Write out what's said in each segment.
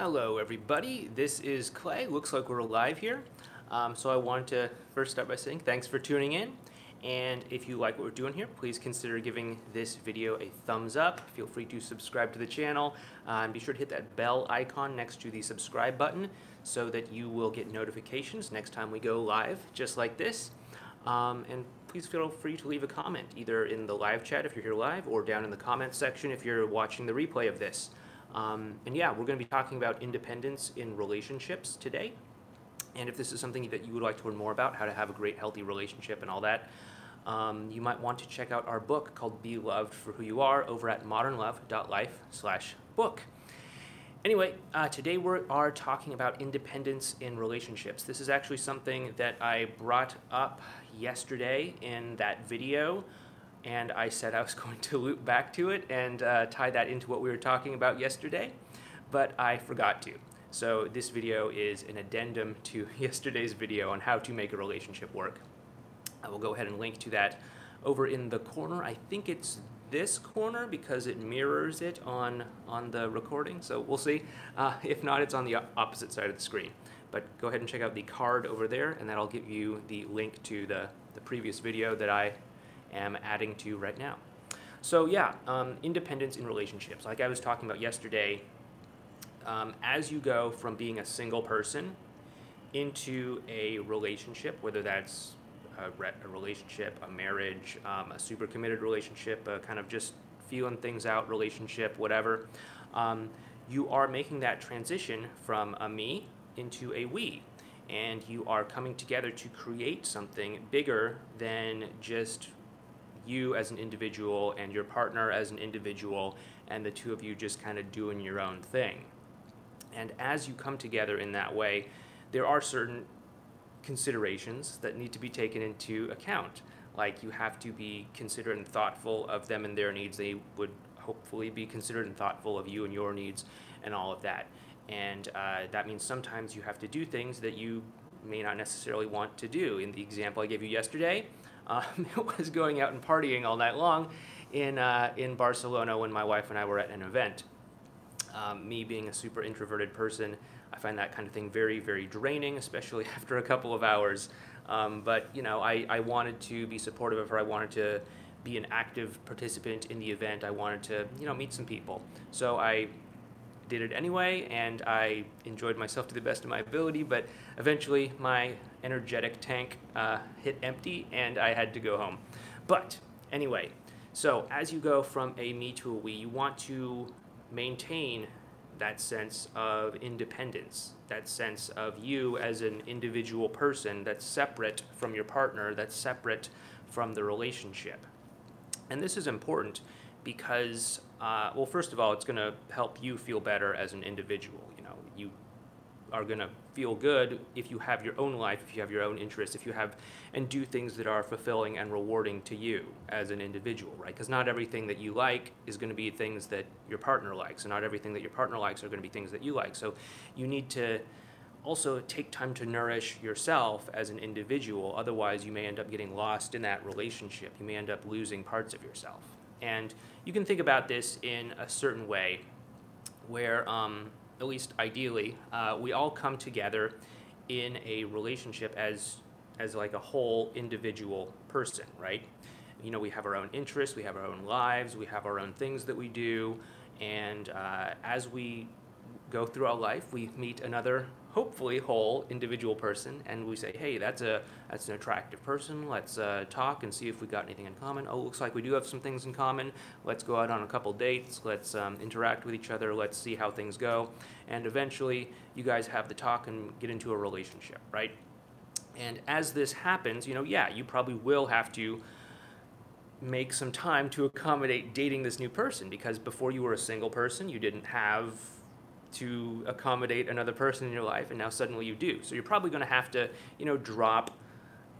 Hello everybody, this is Clay. Looks like we're live here. Um, so I want to first start by saying thanks for tuning in. And if you like what we're doing here, please consider giving this video a thumbs up. Feel free to subscribe to the channel. Uh, and be sure to hit that bell icon next to the subscribe button so that you will get notifications next time we go live, just like this. Um, and please feel free to leave a comment, either in the live chat if you're here live, or down in the comments section if you're watching the replay of this. Um, and yeah, we're going to be talking about independence in relationships today. And if this is something that you would like to learn more about, how to have a great, healthy relationship and all that, um, you might want to check out our book called Be Loved for Who You Are over at modernlove.life slash book. Anyway, uh, today we are talking about independence in relationships. This is actually something that I brought up yesterday in that video and I said I was going to loop back to it and uh, tie that into what we were talking about yesterday, but I forgot to. So this video is an addendum to yesterday's video on how to make a relationship work. I will go ahead and link to that over in the corner. I think it's this corner because it mirrors it on, on the recording, so we'll see. Uh, if not, it's on the opposite side of the screen. But go ahead and check out the card over there, and that'll give you the link to the, the previous video that I am adding to right now. So yeah, um, independence in relationships. Like I was talking about yesterday, um, as you go from being a single person into a relationship, whether that's a, re- a relationship, a marriage, um, a super committed relationship, a kind of just feeling things out relationship, whatever, um, you are making that transition from a me into a we. And you are coming together to create something bigger than just you as an individual and your partner as an individual, and the two of you just kind of doing your own thing. And as you come together in that way, there are certain considerations that need to be taken into account. Like you have to be considerate and thoughtful of them and their needs. They would hopefully be considerate and thoughtful of you and your needs and all of that. And uh, that means sometimes you have to do things that you may not necessarily want to do. In the example I gave you yesterday, um, it was going out and partying all night long in, uh, in Barcelona when my wife and I were at an event. Um, me being a super introverted person, I find that kind of thing very, very draining, especially after a couple of hours. Um, but, you know, I, I wanted to be supportive of her. I wanted to be an active participant in the event. I wanted to, you know, meet some people. So I did it anyway, and I enjoyed myself to the best of my ability, but eventually my energetic tank uh, hit empty and I had to go home. But anyway, so as you go from a me to a we, you want to maintain that sense of independence, that sense of you as an individual person that's separate from your partner, that's separate from the relationship. And this is important because, uh, well, first of all, it's going to help you feel better as an individual. You know, you are going to feel good if you have your own life, if you have your own interests, if you have and do things that are fulfilling and rewarding to you as an individual, right? Because not everything that you like is going to be things that your partner likes, and not everything that your partner likes are going to be things that you like. So you need to also take time to nourish yourself as an individual. Otherwise, you may end up getting lost in that relationship. You may end up losing parts of yourself. And you can think about this in a certain way where, um, at least ideally, uh, we all come together in a relationship as, as like a whole individual person, right? You know, we have our own interests, we have our own lives, we have our own things that we do, and uh, as we go through our life, we meet another hopefully whole individual person and we say hey that's a that's an attractive person. Let's uh, talk and see if we got anything in common. Oh looks like we do have some things in common. Let's go out on a couple dates. Let's um, interact with each other. Let's see how things go. And eventually you guys have the talk and get into a relationship right? And as this happens you know yeah you probably will have to make some time to accommodate dating this new person because before you were a single person you didn't have to accommodate another person in your life, and now suddenly you do. So you're probably going to have to, you know, drop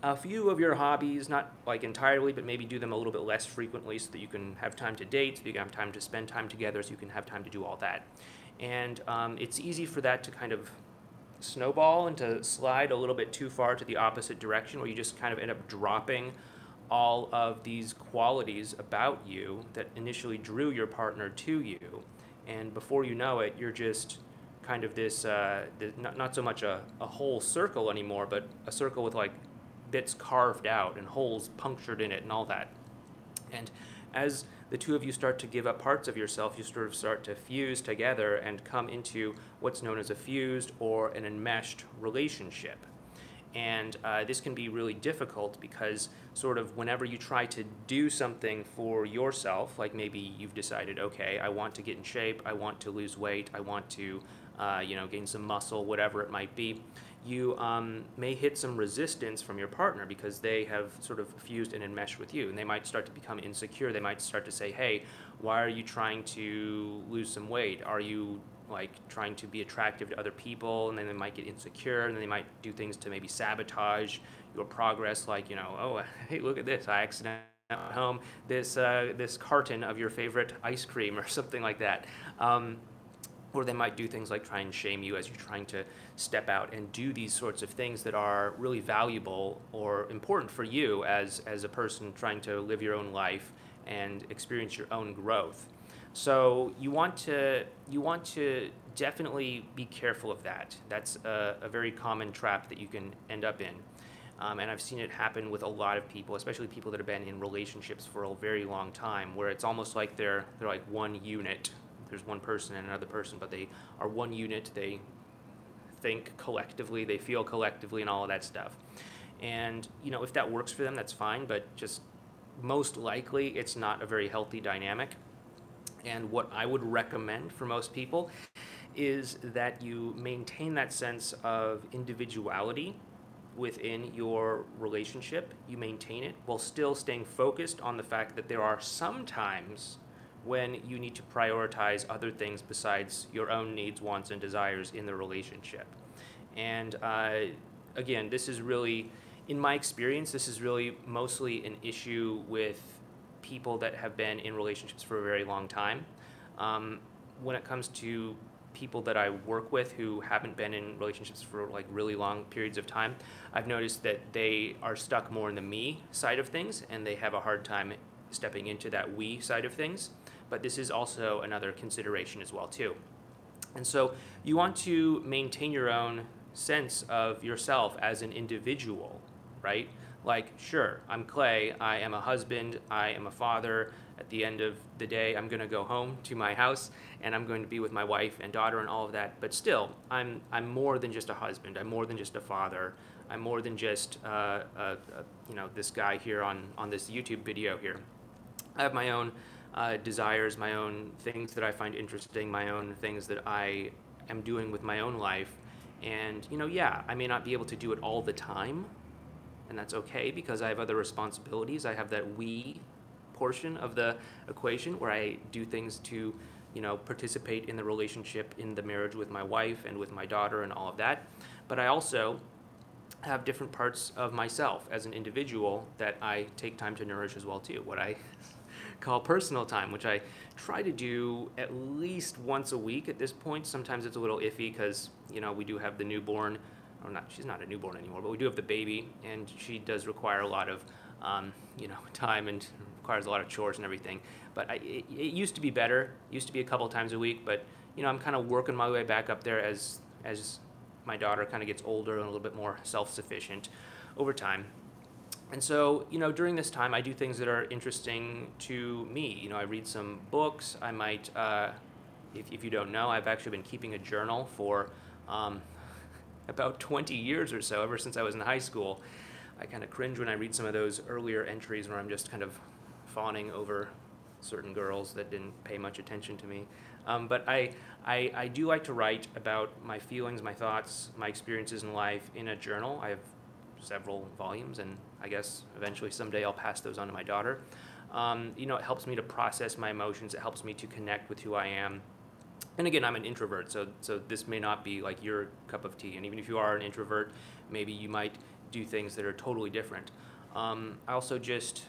a few of your hobbies, not like entirely, but maybe do them a little bit less frequently so that you can have time to date, so you can have time to spend time together, so you can have time to do all that. And um, it's easy for that to kind of snowball and to slide a little bit too far to the opposite direction, where you just kind of end up dropping all of these qualities about you that initially drew your partner to you and before you know it, you're just kind of this, uh, this not, not so much a, a whole circle anymore, but a circle with like bits carved out and holes punctured in it and all that. And as the two of you start to give up parts of yourself, you sort of start to fuse together and come into what's known as a fused or an enmeshed relationship. And uh, this can be really difficult because, sort of, whenever you try to do something for yourself, like maybe you've decided, okay, I want to get in shape, I want to lose weight, I want to, uh, you know, gain some muscle, whatever it might be, you um, may hit some resistance from your partner because they have sort of fused and enmeshed with you. And they might start to become insecure. They might start to say, hey, why are you trying to lose some weight? Are you like trying to be attractive to other people? And then they might get insecure and then they might do things to maybe sabotage your progress, like, you know, oh, hey, look at this. I accidentally home this uh, this carton of your favorite ice cream or something like that. Um, or they might do things like try and shame you as you're trying to step out and do these sorts of things that are really valuable or important for you as, as a person trying to live your own life and experience your own growth. So you want to you want to definitely be careful of that. That's a, a very common trap that you can end up in. Um, and I've seen it happen with a lot of people, especially people that have been in relationships for a very long time, where it's almost like they're they're like one unit there's one person and another person, but they are one unit. They think collectively, they feel collectively, and all of that stuff. And you know, if that works for them, that's fine. But just most likely, it's not a very healthy dynamic. And what I would recommend for most people is that you maintain that sense of individuality within your relationship. You maintain it while still staying focused on the fact that there are sometimes when you need to prioritize other things besides your own needs, wants, and desires in the relationship. And uh, again, this is really, in my experience, this is really mostly an issue with people that have been in relationships for a very long time. Um, when it comes to people that I work with who haven't been in relationships for like really long periods of time, I've noticed that they are stuck more in the me side of things and they have a hard time stepping into that we side of things but this is also another consideration as well too. And so you want to maintain your own sense of yourself as an individual, right? Like, sure, I'm Clay, I am a husband, I am a father. At the end of the day, I'm going to go home to my house and I'm going to be with my wife and daughter and all of that. But still, I'm, I'm more than just a husband, I'm more than just a father. I'm more than just, uh, uh, you know, this guy here on, on this YouTube video here. I have my own uh, desires, my own things that I find interesting, my own things that I am doing with my own life. And, you know, yeah, I may not be able to do it all the time, and that's okay because I have other responsibilities. I have that we portion of the equation where I do things to, you know, participate in the relationship, in the marriage with my wife and with my daughter and all of that. But I also have different parts of myself as an individual that I take time to nourish as well too. What I call personal time, which I try to do at least once a week at this point. Sometimes it's a little iffy because, you know, we do have the newborn, or not, she's not a newborn anymore, but we do have the baby, and she does require a lot of, um, you know, time and requires a lot of chores and everything. But I, it, it used to be better. It used to be a couple times a week, but, you know, I'm kind of working my way back up there as, as my daughter kind of gets older and a little bit more self-sufficient over time. And so, you know, during this time, I do things that are interesting to me. You know, I read some books. I might, uh, if, if you don't know, I've actually been keeping a journal for um, about 20 years or so, ever since I was in high school. I kind of cringe when I read some of those earlier entries where I'm just kind of fawning over certain girls that didn't pay much attention to me. Um, but I, I, I do like to write about my feelings, my thoughts, my experiences in life in a journal. I have several volumes, and I guess eventually someday I'll pass those on to my daughter. Um, you know, it helps me to process my emotions. It helps me to connect with who I am. And again, I'm an introvert, so so this may not be like your cup of tea. And even if you are an introvert, maybe you might do things that are totally different. Um, I also just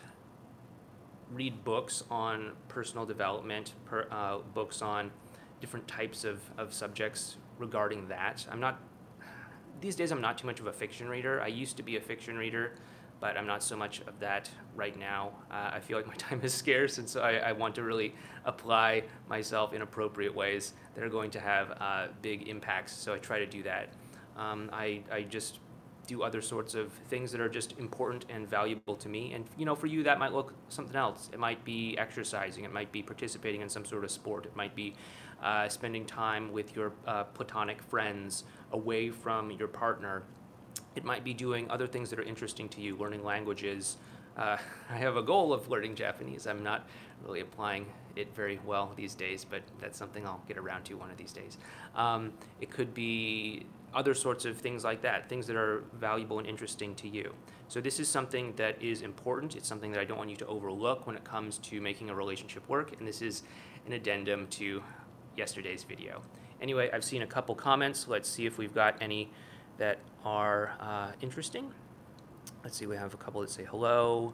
read books on personal development, per, uh, books on different types of, of subjects regarding that. I'm not these days I'm not too much of a fiction reader. I used to be a fiction reader, but I'm not so much of that right now. Uh, I feel like my time is scarce, and so I, I, want to really apply myself in appropriate ways that are going to have uh, big impacts. So I try to do that. Um, I, I just do other sorts of things that are just important and valuable to me. And you know, for you, that might look something else. It might be exercising. It might be participating in some sort of sport. It might be uh, spending time with your uh, platonic friends away from your partner. It might be doing other things that are interesting to you, learning languages. Uh, I have a goal of learning Japanese. I'm not really applying it very well these days, but that's something I'll get around to one of these days. Um, it could be other sorts of things like that, things that are valuable and interesting to you. So this is something that is important. It's something that I don't want you to overlook when it comes to making a relationship work, and this is an addendum to yesterday's video. Anyway, I've seen a couple comments. Let's see if we've got any that are uh, interesting. Let's see, we have a couple that say hello.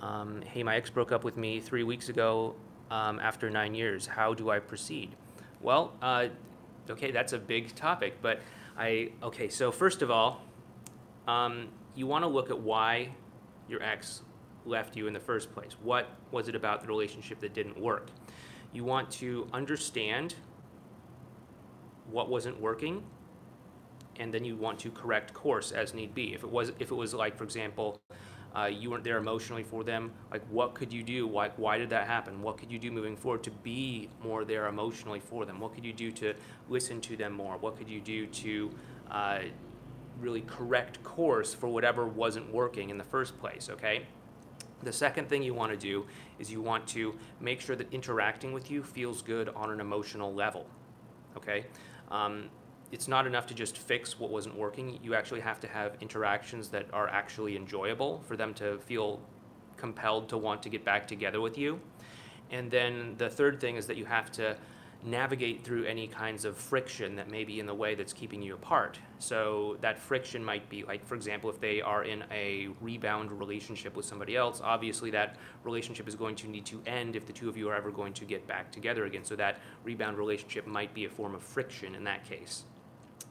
Um, hey, my ex broke up with me three weeks ago um, after nine years. How do I proceed? Well, uh, okay, that's a big topic, but I, okay, so first of all, um, you want to look at why your ex left you in the first place. What was it about the relationship that didn't work? You want to understand what wasn't working and then you want to correct course as need be. If it was, if it was like, for example, uh, you weren't there emotionally for them, like what could you do? Why, why did that happen? What could you do moving forward to be more there emotionally for them? What could you do to listen to them more? What could you do to uh, really correct course for whatever wasn't working in the first place, okay? The second thing you want to do is you want to make sure that interacting with you feels good on an emotional level, okay? Um, it's not enough to just fix what wasn't working. You actually have to have interactions that are actually enjoyable for them to feel compelled to want to get back together with you. And then the third thing is that you have to navigate through any kinds of friction that may be in the way that's keeping you apart. So that friction might be like, for example, if they are in a rebound relationship with somebody else, obviously that relationship is going to need to end if the two of you are ever going to get back together again. So that rebound relationship might be a form of friction in that case.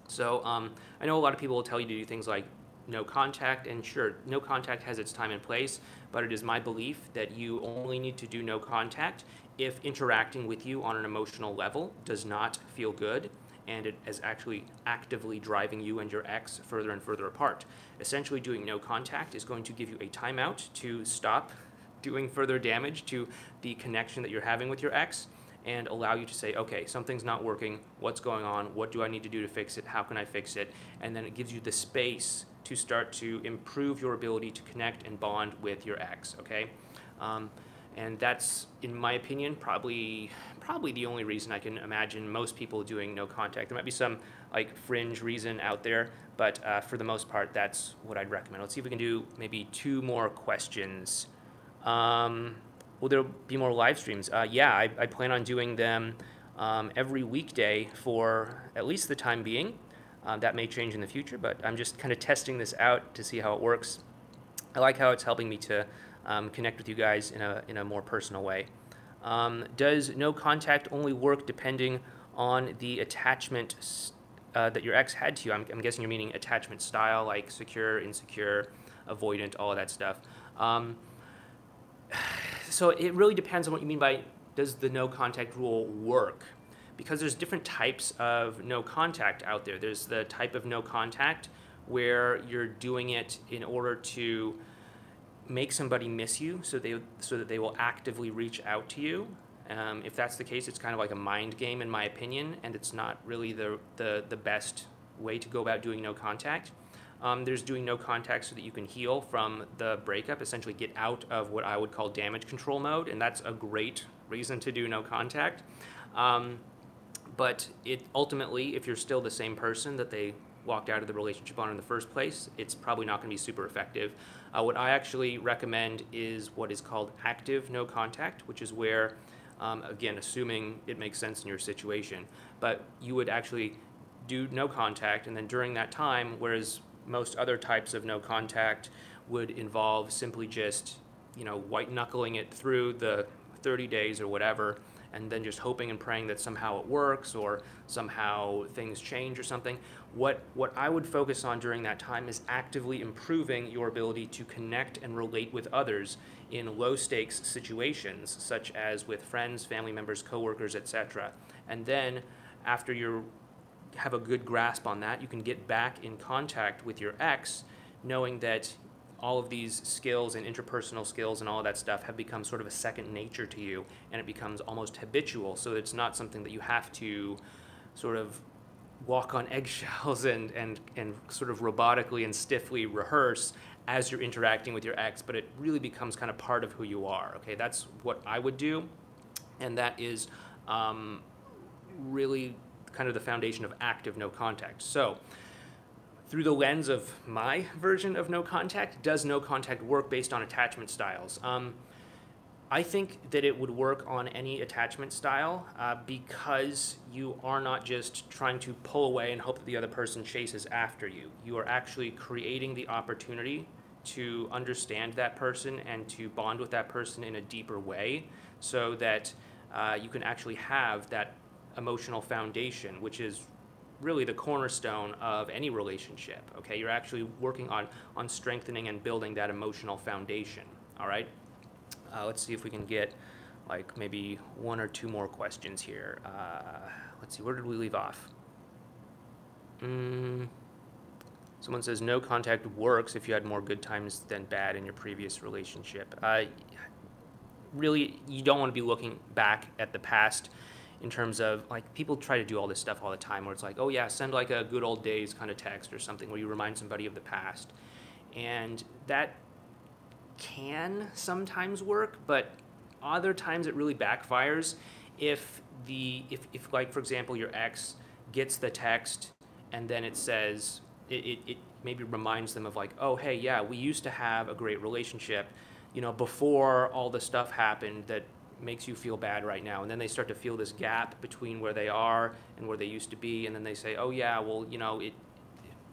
So um, I know a lot of people will tell you to do things like no contact, and sure, no contact has its time and place, but it is my belief that you only need to do no contact if interacting with you on an emotional level does not feel good and it is actually actively driving you and your ex further and further apart. Essentially, doing no contact is going to give you a timeout to stop doing further damage to the connection that you're having with your ex and allow you to say, okay, something's not working. What's going on? What do I need to do to fix it? How can I fix it? And then it gives you the space to start to improve your ability to connect and bond with your ex, okay? Um, and that's, in my opinion, probably probably the only reason I can imagine most people doing no contact. There might be some like fringe reason out there, but uh, for the most part, that's what I'd recommend. Let's see if we can do maybe two more questions. Um, will there be more live streams? Uh, yeah, I, I, plan on doing them um, every weekday for at least the time being. Um, that may change in the future, but I'm just kind of testing this out to see how it works. I like how it's helping me to um, connect with you guys in a, in a more personal way. Um, does no contact only work depending on the attachment uh, that your ex had to you? I'm, I'm, guessing you're meaning attachment style, like secure, insecure, avoidant, all of that stuff. So it really depends on what you mean by does the no contact rule work? Because there's different types of no contact out there. There's the type of no contact where you're doing it in order to make somebody miss you so they so that they will actively reach out to you. Um, if that's the case, it's kind of like a mind game in my opinion, and it's not really the, the, the best way to go about doing no contact. Um, there's doing no contact so that you can heal from the breakup, essentially get out of what I would call damage control mode, and that's a great reason to do no contact. Um, but it ultimately, if you're still the same person that they walked out of the relationship on in the first place, it's probably not going to be super effective. Uh, what I actually recommend is what is called active no contact, which is where, um, again, assuming it makes sense in your situation, but you would actually do no contact, and then during that time, whereas most other types of no contact would involve simply just, you know, white knuckling it through the 30 days or whatever, and then just hoping and praying that somehow it works or somehow things change or something. What, what I would focus on during that time is actively improving your ability to connect and relate with others in low stakes situations, such as with friends, family members, coworkers, etc. And then after you have a good grasp on that, you can get back in contact with your ex, knowing that all of these skills and interpersonal skills and all of that stuff have become sort of a second nature to you, and it becomes almost habitual. So it's not something that you have to sort of walk on eggshells and, and, and sort of robotically and stiffly rehearse as you're interacting with your ex, but it really becomes kind of part of who you are. Okay, that's what I would do, and that is um, really kind of the foundation of active no contact. So, through the lens of my version of no contact, does no contact work based on attachment styles? Um, I think that it would work on any attachment style uh, because you are not just trying to pull away and hope that the other person chases after you. You are actually creating the opportunity to understand that person and to bond with that person in a deeper way so that uh, you can actually have that emotional foundation, which is really the cornerstone of any relationship. Okay, you're actually working on on strengthening and building that emotional foundation. All right. Uh, let's see if we can get like maybe one or two more questions here. Uh, let's see, where did we leave off? Mm, someone says no contact works if you had more good times than bad in your previous relationship. Uh, really, you don't want to be looking back at the past in terms of like people try to do all this stuff all the time where it's like, oh yeah, send like a good old days kind of text or something where you remind somebody of the past. And that can sometimes work, but other times it really backfires if the if, if like for example your ex gets the text and then it says it, it, it maybe reminds them of like oh hey yeah we used to have a great relationship you know before all the stuff happened that makes you feel bad right now. And then they start to feel this gap between where they are and where they used to be. And then they say oh yeah well you know it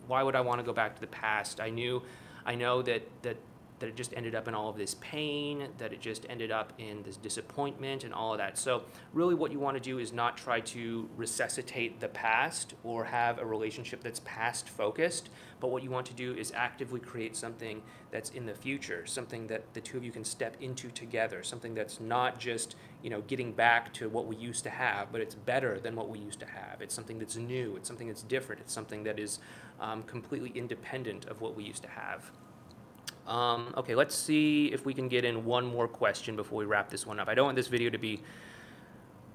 why would i want to go back to the past? I knew i know that that that it just ended up in all of this pain, that it just ended up in this disappointment and all of that. So, really, what you want to do is not try to resuscitate the past or have a relationship that's past focused, but what you want to do is actively create something that's in the future, something that the two of you can step into together, something that's not just you know getting back to what we used to have, but it's better than what we used to have. It's something that's new. It's something that's different. It's something that is um, completely independent of what we used to have. Um, okay, let's see if we can get in one more question before we wrap this one up. I don't want this video to be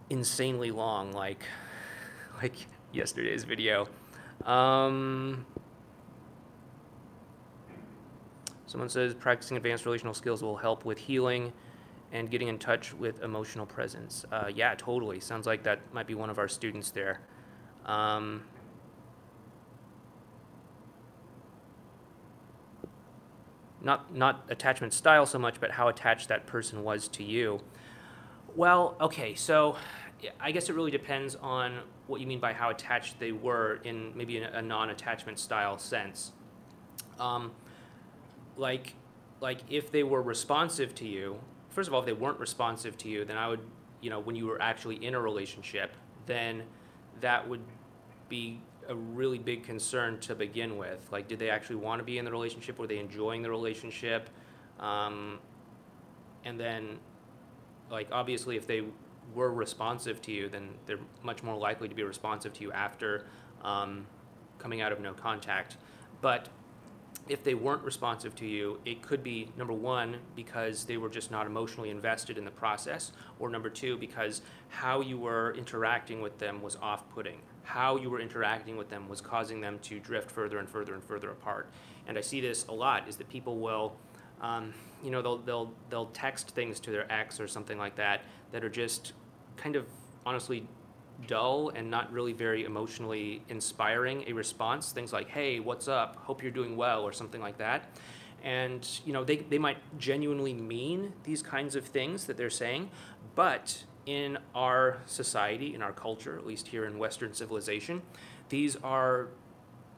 insanely long like like yesterday's video. Um, someone says practicing advanced relational skills will help with healing and getting in touch with emotional presence. Uh, yeah, totally. Sounds like that might be one of our students there. Um, not not attachment style so much, but how attached that person was to you. Well, okay, so I guess it really depends on what you mean by how attached they were in maybe a non-attachment style sense. Um, like, like if they were responsive to you, first of all, if they weren't responsive to you, then I would, you know, when you were actually in a relationship, then that would be a really big concern to begin with. Like, did they actually want to be in the relationship? Were they enjoying the relationship? Um, and then, like, obviously, if they were responsive to you, then they're much more likely to be responsive to you after um, coming out of no contact. But if they weren't responsive to you, it could be number one, because they were just not emotionally invested in the process, or number two, because how you were interacting with them was off putting how you were interacting with them was causing them to drift further and further and further apart. And I see this a lot is that people will, um, you know, they'll, they'll, they'll text things to their ex or something like that that are just kind of honestly dull and not really very emotionally inspiring a response. Things like, hey, what's up? Hope you're doing well, or something like that. And, you know, they, they might genuinely mean these kinds of things that they're saying, but in our society, in our culture, at least here in Western civilization, these are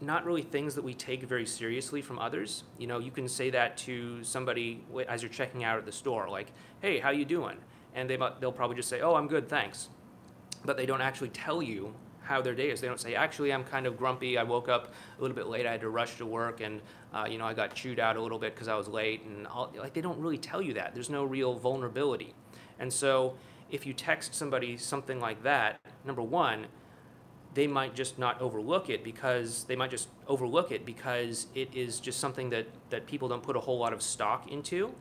not really things that we take very seriously from others. You know, you can say that to somebody as you're checking out at the store, like, "Hey, how you doing?" And they they'll probably just say, "Oh, I'm good, thanks," but they don't actually tell you how their day is. They don't say, "Actually, I'm kind of grumpy. I woke up a little bit late. I had to rush to work, and uh, you know, I got chewed out a little bit because I was late." And all, like, they don't really tell you that. There's no real vulnerability, and so if you text somebody something like that, number one, they might just not overlook it because they might just overlook it because it is just something that, that people don't put a whole lot of stock into.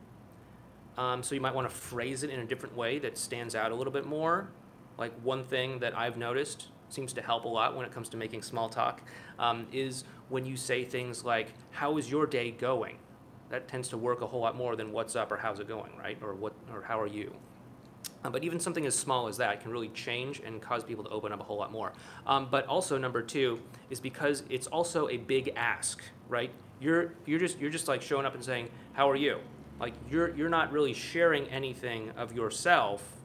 Um, so you might want to phrase it in a different way that stands out a little bit more. Like one thing that I've noticed seems to help a lot when it comes to making small talk um, is when you say things like, "How is your day going?" That tends to work a whole lot more than "What's up?" or "How's it going?" Right? Or "What?" or "How are you?" Uh, but even something as small as that can really change and cause people to open up a whole lot more. Um, but also number two is because it's also a big ask, right? You're you're just you're just like showing up and saying, "How are you?" Like you're you're not really sharing anything of yourself.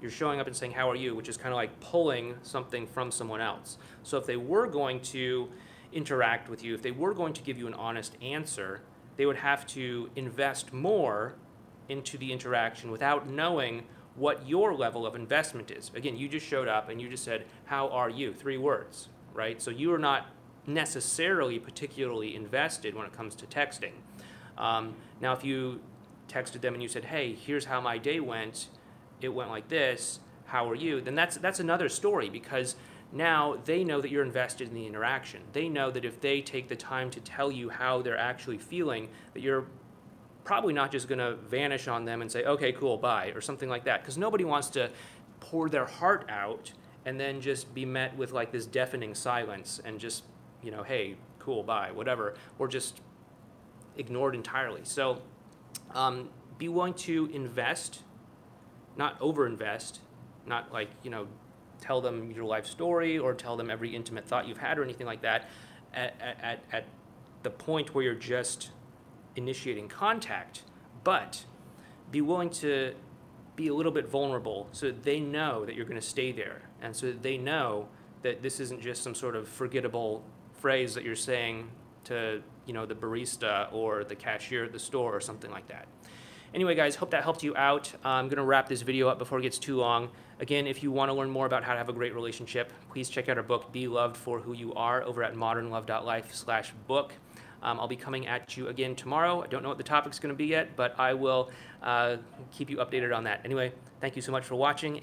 You're showing up and saying, "How are you?" which is kind of like pulling something from someone else. So if they were going to interact with you, if they were going to give you an honest answer, they would have to invest more into the interaction without knowing what your level of investment is. Again, you just showed up and you just said, How are you? Three words, right? So you are not necessarily particularly invested when it comes to texting. Um, now, if you texted them and you said, Hey, here's how my day went, it went like this, how are you? Then that's, that's another story because now they know that you're invested in the interaction. They know that if they take the time to tell you how they're actually feeling, that you're probably not just going to vanish on them and say, okay, cool, bye, or something like that. Because nobody wants to pour their heart out and then just be met with like this deafening silence and just, you know, hey, cool, bye, whatever, or just ignored entirely. So um, be willing to invest, not overinvest, not like, you know, tell them your life story or tell them every intimate thought you've had or anything like that at, at, at the point where you're just initiating contact, but be willing to be a little bit vulnerable so that they know that you're going to stay there and so that they know that this isn't just some sort of forgettable phrase that you're saying to you know the barista or the cashier at the store or something like that. Anyway, guys, hope that helped you out. I'm going to wrap this video up before it gets too long. Again, if you want to learn more about how to have a great relationship, please check out our book, Be Loved for Who You Are, over at modernlove.life slash book. Um, I'll be coming at you again tomorrow. I don't know what the topic's going to be yet, but I will uh, keep you updated on that. Anyway, thank you so much for watching.